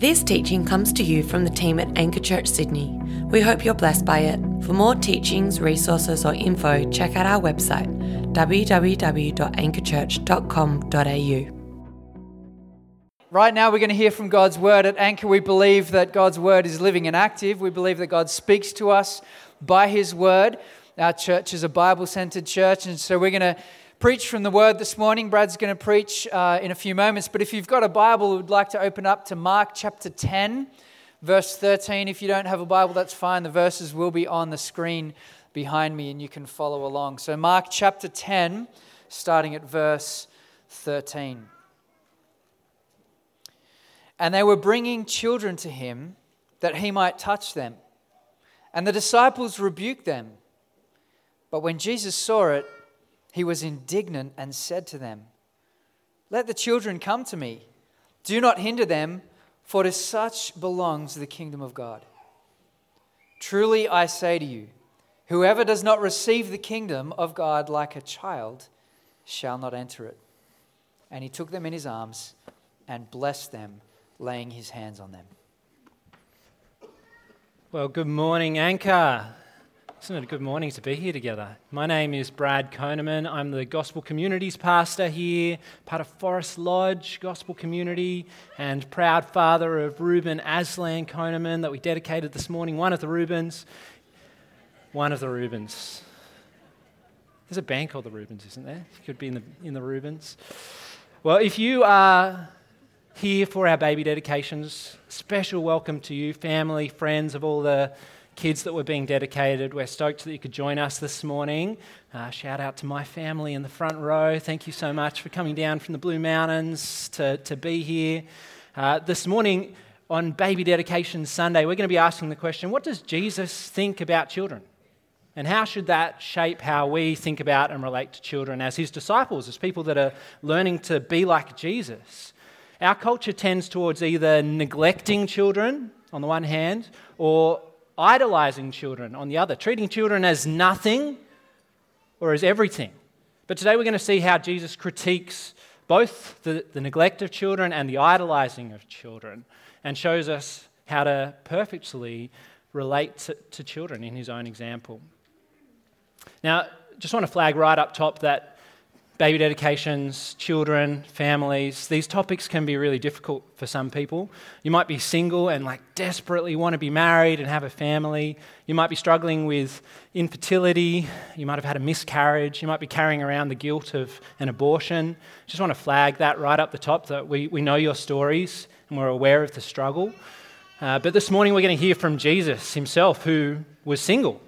This teaching comes to you from the team at Anchor Church Sydney. We hope you're blessed by it. For more teachings, resources, or info, check out our website www.anchorchurch.com.au. Right now, we're going to hear from God's Word. At Anchor, we believe that God's Word is living and active. We believe that God speaks to us by His Word. Our church is a Bible centered church, and so we're going to preach from the Word this morning. Brad's going to preach uh, in a few moments, but if you've got a Bible, we'd like to open up to Mark chapter 10, verse 13. If you don't have a Bible, that's fine. The verses will be on the screen behind me, and you can follow along. So, Mark chapter 10, starting at verse 13. And they were bringing children to him that he might touch them. And the disciples rebuked them. But when Jesus saw it, he was indignant and said to them, Let the children come to me. Do not hinder them, for to such belongs the kingdom of God. Truly I say to you, whoever does not receive the kingdom of God like a child shall not enter it. And he took them in his arms and blessed them laying his hands on them. Well, good morning, Anchor. Isn't it a good morning to be here together? My name is Brad Koneman. I'm the Gospel Communities Pastor here, part of Forest Lodge Gospel Community, and proud father of Reuben Aslan Koneman that we dedicated this morning. One of the Reubens. One of the Reubens. There's a band called the Rubens, isn't there? It could be in the, in the Reubens. Well, if you are here for our baby dedications. Special welcome to you, family, friends of all the kids that were being dedicated. We're stoked that you could join us this morning. Uh, shout out to my family in the front row. Thank you so much for coming down from the Blue Mountains to, to be here. Uh, this morning on Baby Dedication Sunday, we're going to be asking the question what does Jesus think about children? And how should that shape how we think about and relate to children as his disciples, as people that are learning to be like Jesus? Our culture tends towards either neglecting children on the one hand or idolizing children on the other, treating children as nothing or as everything. But today we're going to see how Jesus critiques both the, the neglect of children and the idolizing of children and shows us how to perfectly relate to, to children in his own example. Now, just want to flag right up top that baby dedications, children, families, these topics can be really difficult for some people. You might be single and like desperately want to be married and have a family. You might be struggling with infertility. You might have had a miscarriage. You might be carrying around the guilt of an abortion. Just want to flag that right up the top that we, we know your stories and we're aware of the struggle. Uh, but this morning we're going to hear from Jesus himself, who was single.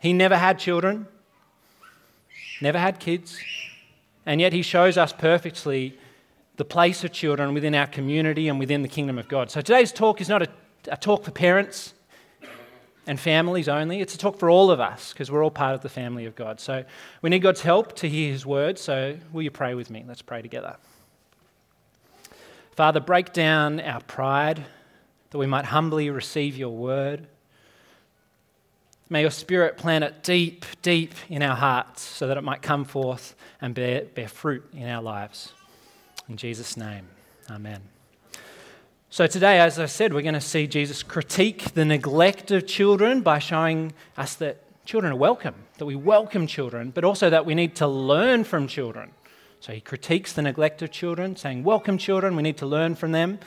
He never had children, never had kids and yet he shows us perfectly the place of children within our community and within the kingdom of God. So today's talk is not a, a talk for parents and families only, it's a talk for all of us because we're all part of the family of God. So we need God's help to hear his word. So will you pray with me? Let's pray together. Father, break down our pride that we might humbly receive your word. May your spirit plant it deep, deep in our hearts so that it might come forth and bear, bear fruit in our lives. In Jesus' name, amen. So, today, as I said, we're going to see Jesus critique the neglect of children by showing us that children are welcome, that we welcome children, but also that we need to learn from children. So, he critiques the neglect of children, saying, Welcome children, we need to learn from them.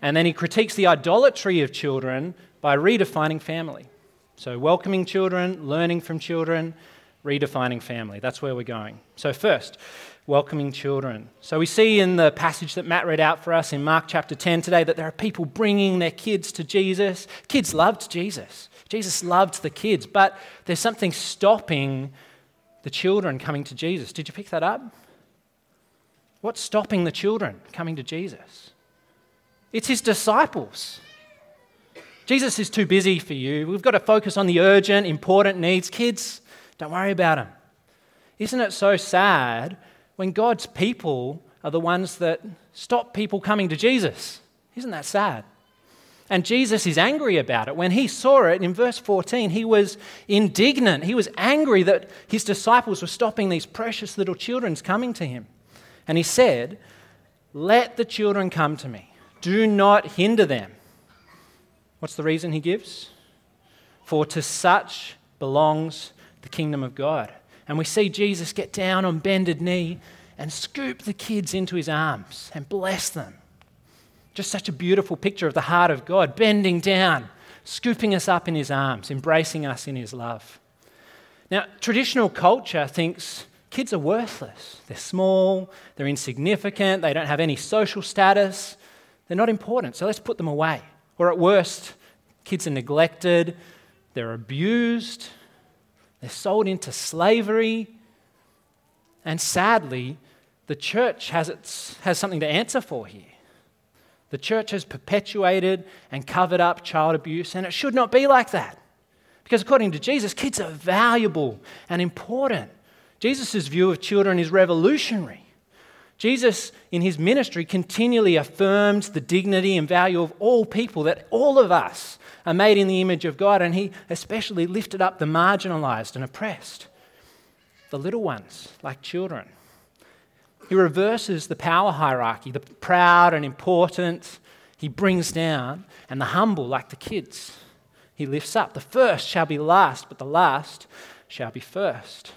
And then he critiques the idolatry of children by redefining family. So, welcoming children, learning from children, redefining family. That's where we're going. So, first, welcoming children. So, we see in the passage that Matt read out for us in Mark chapter 10 today that there are people bringing their kids to Jesus. Kids loved Jesus, Jesus loved the kids, but there's something stopping the children coming to Jesus. Did you pick that up? What's stopping the children coming to Jesus? It's his disciples. Jesus is too busy for you. We've got to focus on the urgent, important needs. Kids, don't worry about them. Isn't it so sad when God's people are the ones that stop people coming to Jesus? Isn't that sad? And Jesus is angry about it. When he saw it in verse 14, he was indignant. He was angry that his disciples were stopping these precious little children coming to him. And he said, Let the children come to me. Do not hinder them What's the reason he gives? For to such belongs the kingdom of God. And we see Jesus get down on bended knee and scoop the kids into his arms and bless them. Just such a beautiful picture of the heart of God, bending down, scooping us up in his arms, embracing us in his love. Now, traditional culture thinks kids are worthless. They're small, they're insignificant, they don't have any social status, they're not important, so let's put them away. Or at worst, kids are neglected, they're abused, they're sold into slavery. And sadly, the church has, its, has something to answer for here. The church has perpetuated and covered up child abuse, and it should not be like that. Because according to Jesus, kids are valuable and important. Jesus' view of children is revolutionary. Jesus, in his ministry, continually affirmed the dignity and value of all people, that all of us are made in the image of God, and he especially lifted up the marginalized and oppressed, the little ones, like children. He reverses the power hierarchy, the proud and important, he brings down, and the humble, like the kids, he lifts up. The first shall be last, but the last shall be first.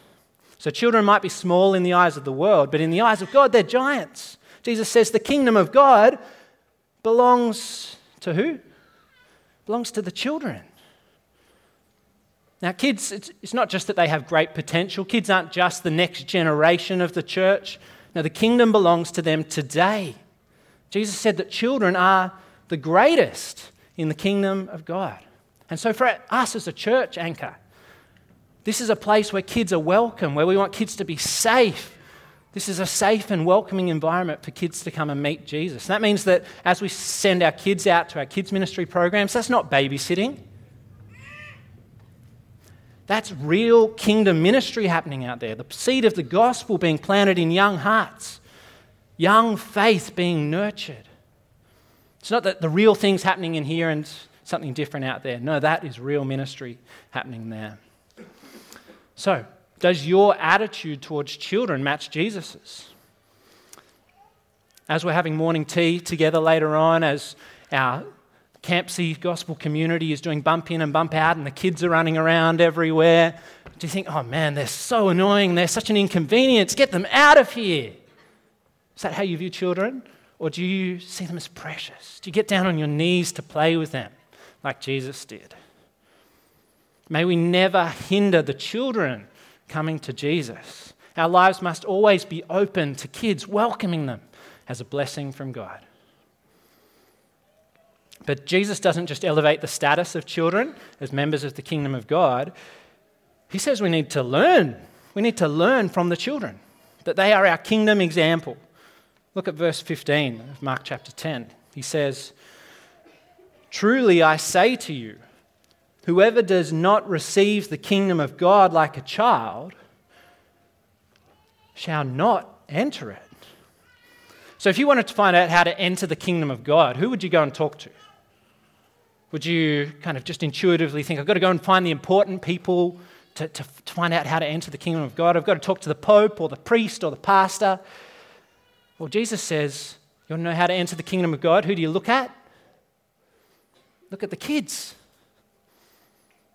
So children might be small in the eyes of the world, but in the eyes of God, they're giants. Jesus says the kingdom of God belongs to who? Belongs to the children. Now, kids, it's, not just that they have great potential. Kids aren't just the next generation of the church. Now, the kingdom belongs to them today. Jesus said that children are the greatest in the kingdom of God. And so, for us as a church anchor, this is a place where kids are welcome, where we want kids to be safe. This is a safe and welcoming environment for kids to come and meet Jesus. That means that as we send our kids out to our kids' ministry programs, that's not babysitting. That's real kingdom ministry happening out there. The seed of the gospel being planted in young hearts, young faith being nurtured. It's not that the real thing's happening in here and something different out there. No, that is real ministry happening there. So, does your attitude towards children match Jesus's? As we're having morning tea together later on, as our Campsie gospel community is doing bump in and bump out, and the kids are running around everywhere. Do you think, oh man, they're so annoying, they're such an inconvenience, get them out of here? Is that how you view children? Or do you see them as precious? Do you get down on your knees to play with them like Jesus did? May we never hinder the children coming to Jesus. Our lives must always be open to kids, welcoming them as a blessing from God. But Jesus doesn't just elevate the status of children as members of the kingdom of God. He says we need to learn. We need to learn from the children, that they are our kingdom example. Look at verse 15 of Mark chapter 10. He says, Truly I say to you, whoever does not receive the kingdom of God like a child shall not enter it. So, if you wanted to find out how to enter the kingdom of God, who would you go and talk to? Would you kind of just intuitively think, I've got to go and find the important people to, to, to, find out how to enter the kingdom of God? I've got to talk to the Pope or the priest or the pastor? Well, Jesus says, You want to know how to enter the kingdom of God? Who do you look at? Look at the kids.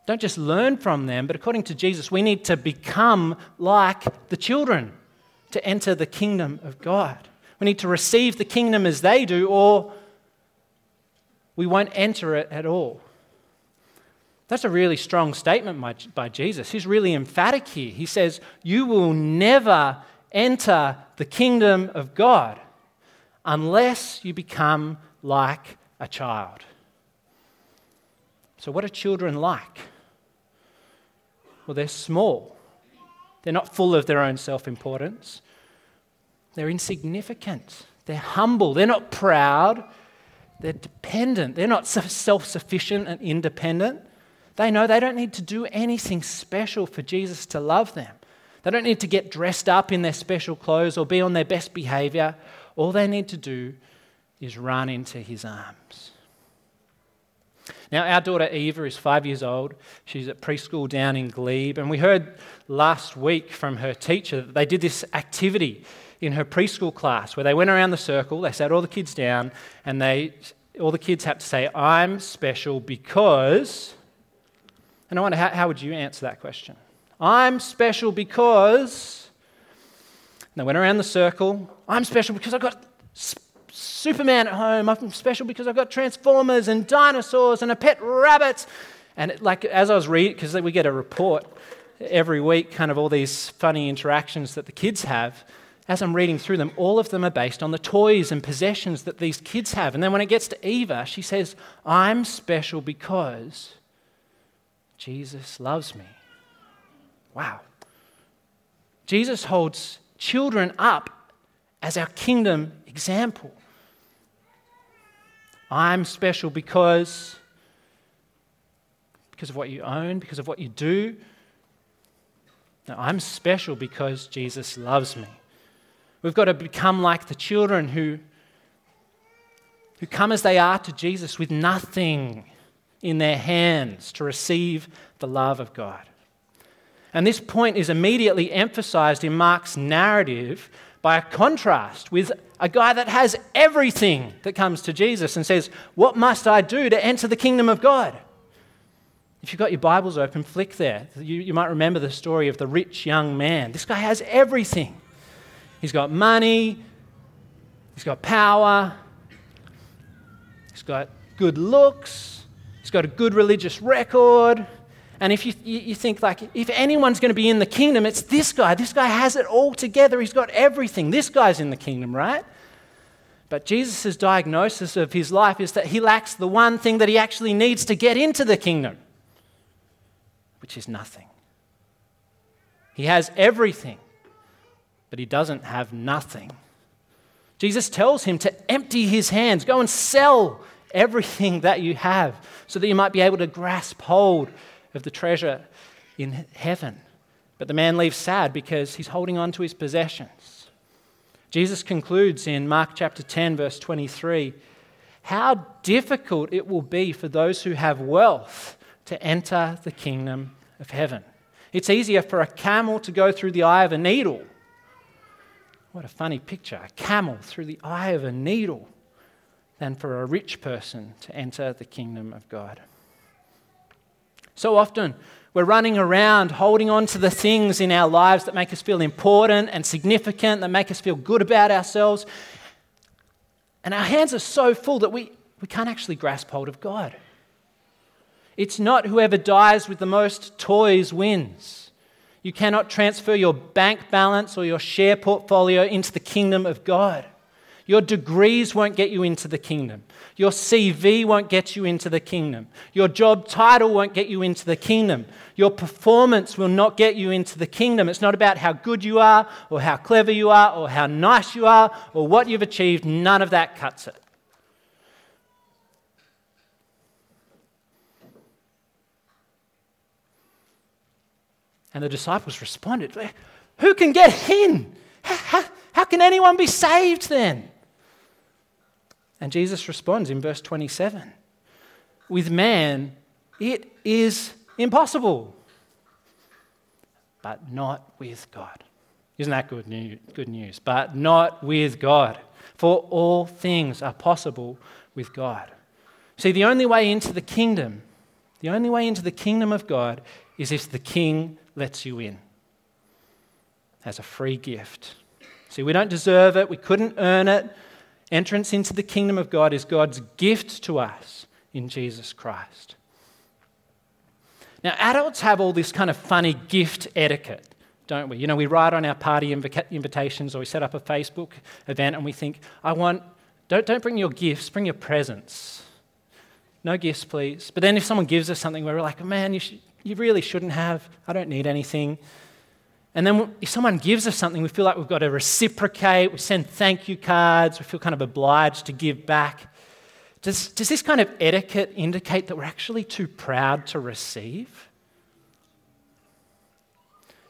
Don't just learn from them, but according to Jesus, we need to become like the children to enter the kingdom of God. We need to receive the kingdom as they do, or we won't enter it at all. That's a really strong statement by, by, Jesus. He's really emphatic here. He says, You will never enter the kingdom of God unless you become like a child. So, what are children like? Well, they're small, they're not full of their own self importance, they're insignificant, they're humble, they're not proud, they're dependent. They're not self sufficient and independent. They know they don't need to do anything special for Jesus to love them. They don't need to get dressed up in their special clothes or be on their best behavior. All they need to do is run into his arms. Now, our daughter Eva is five years old. She's at preschool down in Glebe. And we heard last week from her teacher that they did this activity in her preschool class where they went around the circle, they sat all the kids down, and they all the kids have to say, I'm special because. And I wonder, how, how would you answer that question? I'm special because. And they went around the circle. I'm special because I've got Superman at home. I'm special because I've got Transformers and dinosaurs and a pet rabbit. And it, like as I was reading, because we get a report every week, kind of all these funny interactions that the kids have. As I'm reading through them, all of them are based on the toys and possessions that these kids have. And then when it gets to Eva, she says, I'm special because Jesus loves me. Wow. Jesus holds children up as our kingdom example. I'm special because because of what you own, because of what you do. No, I'm special because Jesus loves me. We've got to become like the children who, who come as they are to Jesus with nothing in their hands to receive the love of God. And this point is immediately emphasized in Mark's narrative by contrast with a guy that has everything that comes to Jesus and says, What must I do to enter the kingdom of God? If you've got your Bibles open, flick there. You, you might remember the story of the rich young man. This guy has everything. He's got money, he's got power, he's got good looks, he's got a good religious record. And if you, you think, like, if anyone's going to be in the kingdom, it's this guy. This guy has it all together. He's got everything. This guy's in the kingdom, right? But Jesus' diagnosis of his life is that he lacks the one thing that he actually needs to get into the kingdom which is nothing. He has everything, but he doesn't have nothing. Jesus tells him to empty his hands, go and sell everything that you have so that you might be able to grasp hold of the treasure in heaven. But the man leaves sad because he's holding on to his possessions. Jesus concludes in Mark chapter 10, verse 23 how difficult it will be for those who have wealth to enter the kingdom of heaven. It's easier for a camel to go through the eye of a needle. What a funny picture a camel through the eye of a needle than for a rich person to enter the kingdom of God. So often, we're running around holding on to the things in our lives that make us feel important and significant, that make us feel good about ourselves. And our hands are so full that we, we can't actually grasp hold of God. It's not whoever dies with the most toys wins. You cannot transfer your bank balance or your share portfolio into the kingdom of God. Your degrees won't get you into the kingdom. Your CV won't get you into the kingdom. Your job title won't get you into the kingdom. Your performance will not get you into the kingdom. It's not about how good you are, or how clever you are, or how nice you are, or what you've achieved. None of that cuts it. And the disciples responded, Who can get in? How, how, can anyone be saved then? And Jesus responds in verse 27 With man, it is impossible, but not with God. Isn't that good news? Good news? But not with God. For all things are possible with God. See, the only way into the kingdom, the only way into the kingdom of God is if the king lets you in as a free gift. See, we don't deserve it, we couldn't earn it. Entrance into the kingdom of God is God's gift to us in Jesus Christ. Now, adults have all this kind of funny gift etiquette, don't we? You know, we write on our party inv- invitations or we set up a Facebook event and we think, I want, don't, don't bring your gifts, bring your presents. No gifts, please. But then if someone gives us something, we're like, man, you you really shouldn't have. I don't need anything. And then if someone gives us something, we feel like we've got to reciprocate. We send thank you cards. We feel kind of obliged to give back. Does, does this kind of etiquette indicate that we're actually too proud to receive?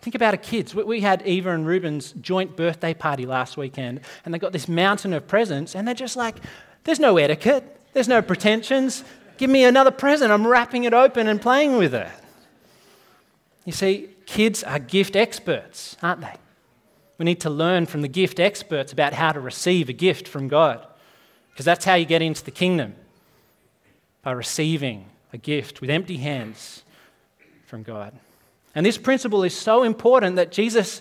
Think about our kids. We had Eva and Reuben's joint birthday party last weekend, and they got this mountain of presents, and they're just like, there's no etiquette, there's no pretensions. Give me another present. I'm wrapping it open and playing with it. You see, kids are gift experts, aren't they? We need to learn from the gift experts about how to receive a gift from God, because that's how you get into the kingdom. by receiving a gift with empty hands from God. And this principle is so important that Jesus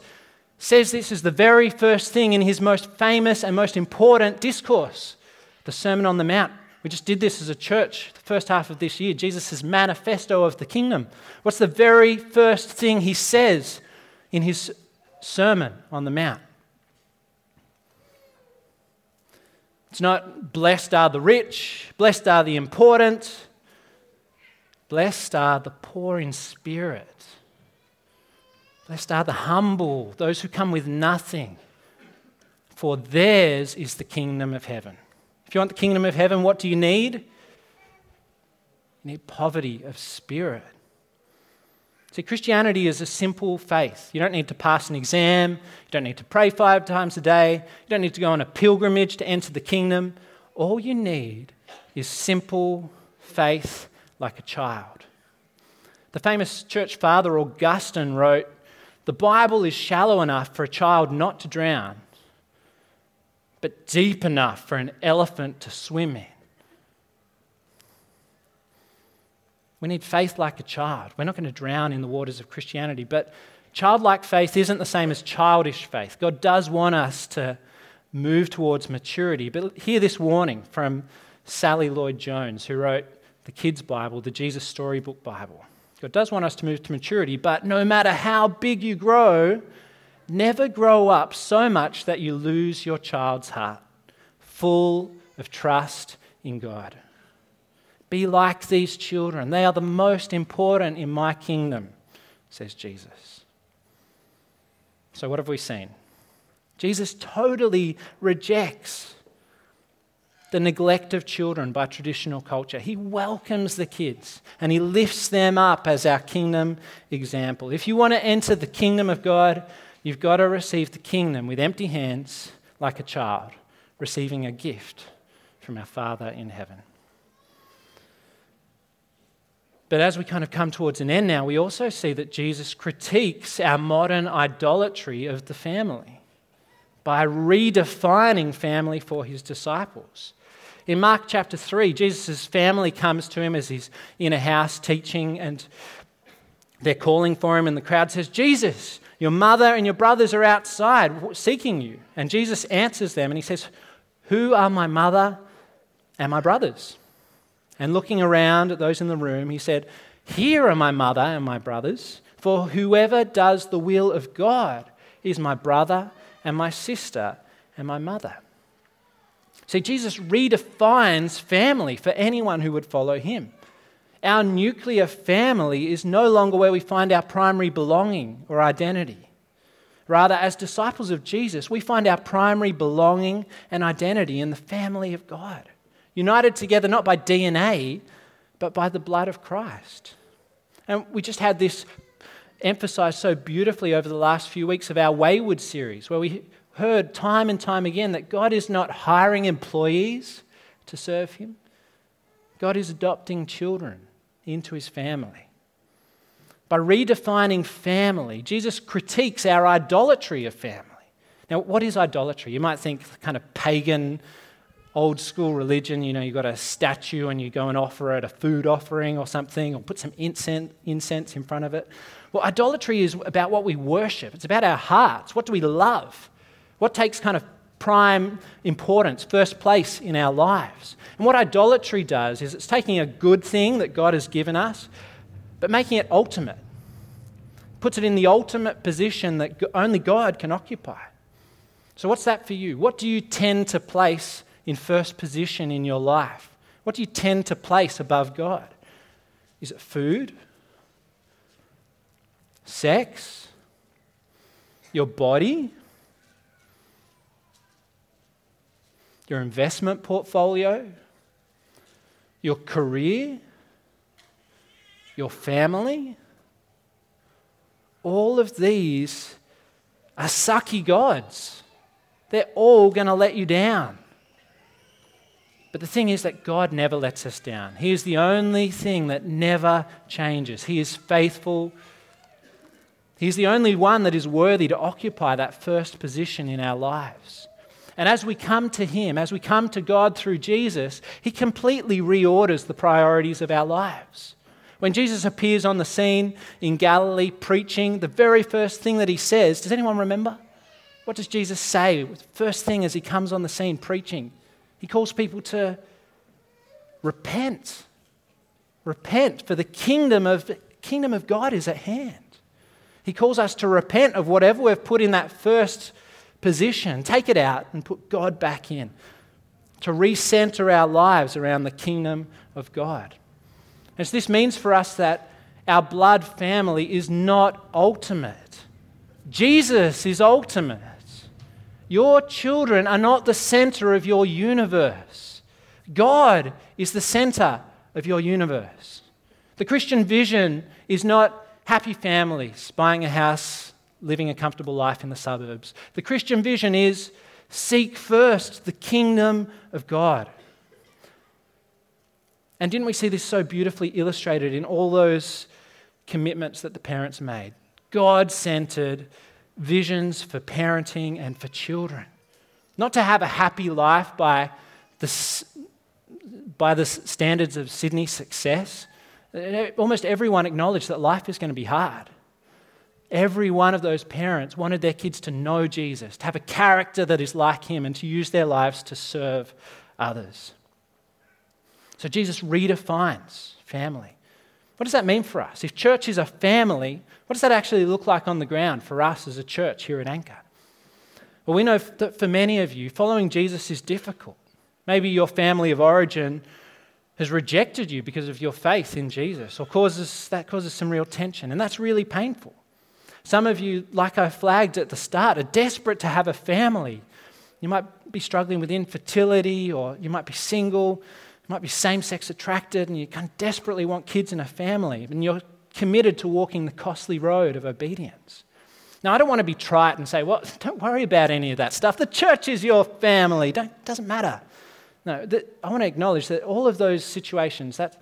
says this is the very first thing in his most famous and most important discourse, the Sermon on the Mount. We just did this as a church the first half of this year, Jesus' manifesto of the kingdom. What's the very first thing he says in his Sermon on the Mount? It's not blessed are the rich, blessed are the important, blessed are the poor in spirit. Blessed are the humble, those who come with nothing, for theirs is the kingdom of heaven. If you want the kingdom of heaven, what do you need? You need poverty of spirit. See, Christianity is a simple faith. You don't need to pass an exam, you don't need to pray five times a day, you don't need to go on a pilgrimage to enter the kingdom. All you need is simple faith like a child. The famous church father Augustine wrote the Bible is shallow enough for a child not to drown, but deep enough for an elephant to swim in. We need faith like a child. We're not going to drown in the waters of Christianity, but childlike faith isn't the same as childish faith. God does want us to move towards maturity. But hear this warning from Sally Lloyd Jones, who wrote the Kids' Bible, the Jesus Storybook Bible. God does want us to move to maturity, but no matter how big you grow, never grow up so much that you lose your child's heart, full of trust in God. Be like these children. They are the most important in my kingdom, says Jesus. So, what have we seen? Jesus totally rejects the neglect of children by traditional culture. He welcomes the kids and he lifts them up as our kingdom example. If you want to enter the kingdom of God, you've got to receive the kingdom with empty hands like a child, receiving a gift from our Father in heaven. But as we kind of come towards an end now, we also see that Jesus critiques our modern idolatry of the family by redefining family for his disciples. In Mark chapter 3, Jesus' family comes to him as he's in a house teaching, and they're calling for him, and the crowd says, Jesus, your mother and your brothers are outside seeking you. And Jesus answers them, and he says, Who are my mother and my brothers? And looking around at those in the room, he said, Here are my mother and my brothers, for whoever does the will of God is my brother and my sister and my mother. See, Jesus redefines family for anyone who would follow him. Our nuclear family is no longer where we find our primary belonging or identity. Rather, as disciples of Jesus, we find our primary belonging and identity in the family of God, united together not by DNA, but by the blood of Christ. And we just had this emphasized so beautifully over the last few weeks of our Wayward series, where we heard time and time again that God is not hiring employees to serve Him, God is adopting children into His family. By redefining family, Jesus critiques our idolatry of family. Now, what is idolatry? You might think kind of pagan, old school religion. You know, you've got a statue and you go and offer it a food offering or something, or put some incense, incense in front of it. Well, idolatry is about what we worship, it's about our hearts. What do we love? What takes kind of prime importance, first place in our lives? And what idolatry does is it's taking a good thing that God has given us, but making it ultimate. Puts it in the ultimate position that only God can occupy. So, what's that for you? What do you tend to place in first position in your life? What do you tend to place above God? Is it food? Sex? Your body? Your investment portfolio, your career, your family. All of these are sucky gods. They're all going to let you down. But the thing is that God never lets us down. He is the only thing that never changes. He is faithful. He's the only one that is worthy to occupy that first position in our lives. And as we come to Him, as we come to God through Jesus, He completely reorders the priorities of our lives. When Jesus appears on the scene in Galilee preaching, the very first thing that He says, does anyone remember? What does Jesus say? First thing as He comes on the scene preaching, He calls people to repent. Repent, for the kingdom of, kingdom of God is at hand. He calls us to repent of whatever we've put in that first position, take it out and put God back in, to recenter our lives around the kingdom of God. And so this means for us that our blood family is not ultimate. Jesus is ultimate. Your children are not the center of your universe. God is the center of your universe. The Christian vision is not happy families buying a house living a comfortable life in the suburbs. The Christian vision is seek first the kingdom of God. And didn't we see this so beautifully illustrated in all those commitments that the parents made? God centered visions for parenting and for children. Not to have a happy life by the, by the standards of Sydney success. Almost everyone acknowledged that life is going to be hard. Every one of those parents wanted their kids to know Jesus, to have a character that is like him, and to use their lives to serve others. So Jesus redefines family. What does that mean for us? If church is a family, what does that actually look like on the ground for us as a church here at Anchor? Well, we know that for many of you, following Jesus is difficult. Maybe your family of origin has rejected you because of your faith in Jesus, or causes, that causes some real tension, and that's really painful. Some of you, like I flagged at the start, are desperate to have a family. You might be struggling with infertility, or you might be single, you might be same sex attracted, and you kind of desperately want kids in a family, and you're committed to walking the costly road of obedience. Now, I don't want to be trite and say, well, don't worry about any of that stuff. The church is your family. Doesn't matter. No, I want to acknowledge that all of those situations, that,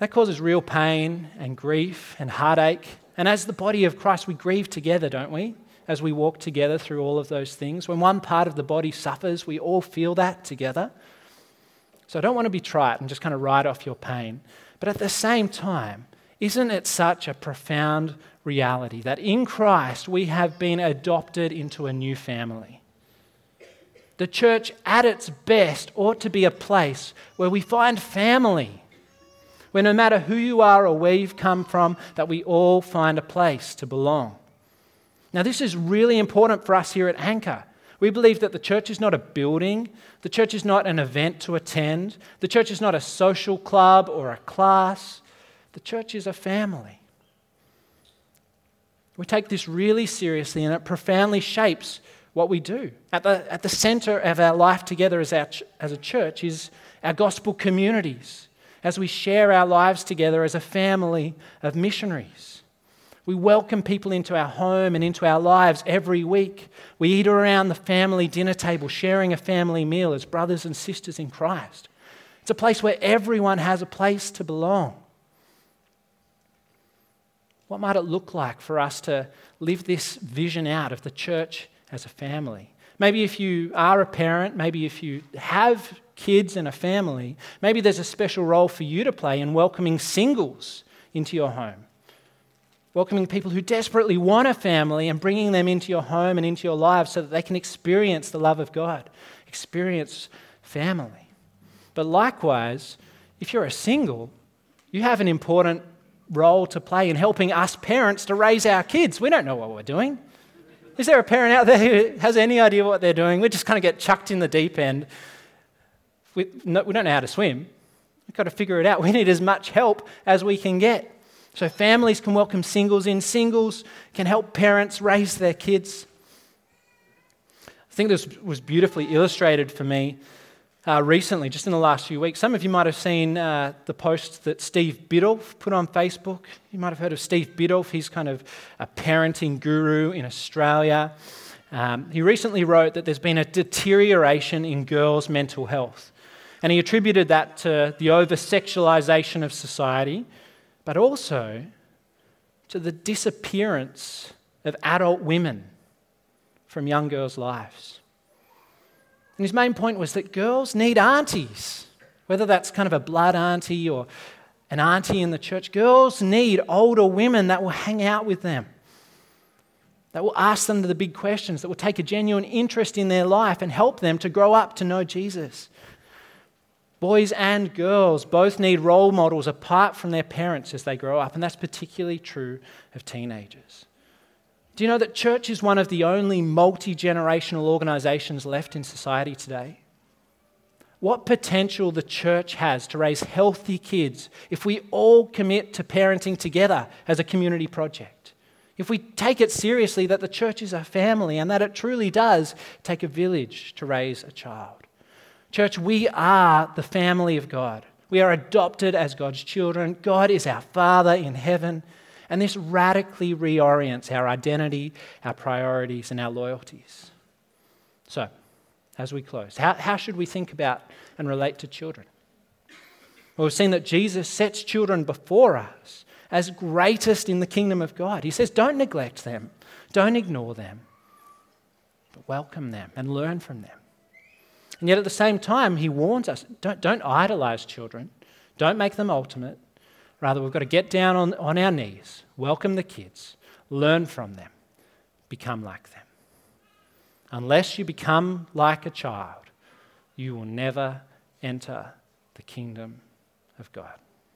that causes real pain and grief and heartache and as the body of Christ, we grieve together, don't we? As we walk together through all of those things. When one part of the body suffers, we all feel that together. So I don't want to be trite and just kind of write off your pain. But at the same time, isn't it such a profound reality that in Christ we have been adopted into a new family? The church, at its best, ought to be a place where we find family where no matter who you are or where you've come from, that we all find a place to belong. Now, this is really important for us here at Anchor. We believe that the church is not a building, the church is not an event to attend, the church is not a social club or a class, the church is a family. We take this really seriously and it profoundly shapes what we do. At the, at the center of our life together as, our, as a church is our gospel communities as we share our lives together as a family of missionaries. We welcome people into our home and into our lives every week. We eat around the family dinner table, sharing a family meal as brothers and sisters in Christ. It's a place where everyone has a place to belong. What might it look like for us to live this vision out of the church as a family? Maybe if you are a parent, maybe if you have kids and a family, maybe there's a special role for you to play in welcoming singles into your home. Welcoming people who desperately want a family and bringing them into your home and into your lives so that they can experience the love of God, experience family. But likewise, if you're a single, you have an important role to play in helping us parents to raise our kids. We don't know what we're doing. Is there a parent out there who has any idea what they're doing? We just kind of get chucked in the deep end we, no, we don't know how to swim. We've got to figure it out. We need as much help as we can get. So families can welcome singles in, singles can help parents raise their kids. I think this was beautifully illustrated for me uh, recently, just in the last few weeks. Some of you might have seen uh, the post that Steve Biddulph put on Facebook. You might have heard of Steve Biddulph. He's kind of a parenting guru in Australia. Um, he recently wrote that there's been a deterioration in girls' mental health. And he attributed that to the over sexualization of society, but also to the disappearance of adult women from young girls' lives. And his main point was that girls need aunties, whether that's kind of a blood auntie or an auntie in the church. Girls need older women that will hang out with them, that will ask them the big questions, that will take a genuine interest in their life and help them to grow up to know Jesus. Boys and girls both need role models apart from their parents as they grow up, and that's particularly true of teenagers. Do you know that church is one of the only multi generational organizations left in society today? What potential the church has to raise healthy kids if we all commit to parenting together as a community project. If we take it seriously that the church is a family and that it truly does take a village to raise a child. Church, we are the family of God. We are adopted as God's children. God is our Father in heaven. And this radically reorients our identity, our priorities, and our loyalties. So, as we close, how, how should we think about and relate to children? Well, we've seen that Jesus sets children before us as greatest in the kingdom of God. He says, don't neglect them, don't ignore them, but welcome them and learn from them. And yet at the same time, he warns us don't, don't idolize children, don't make them ultimate, Rather, we've got to get down on, on our knees, welcome the kids, learn from them, become like them. Unless you become like a child, you will never enter the kingdom of God.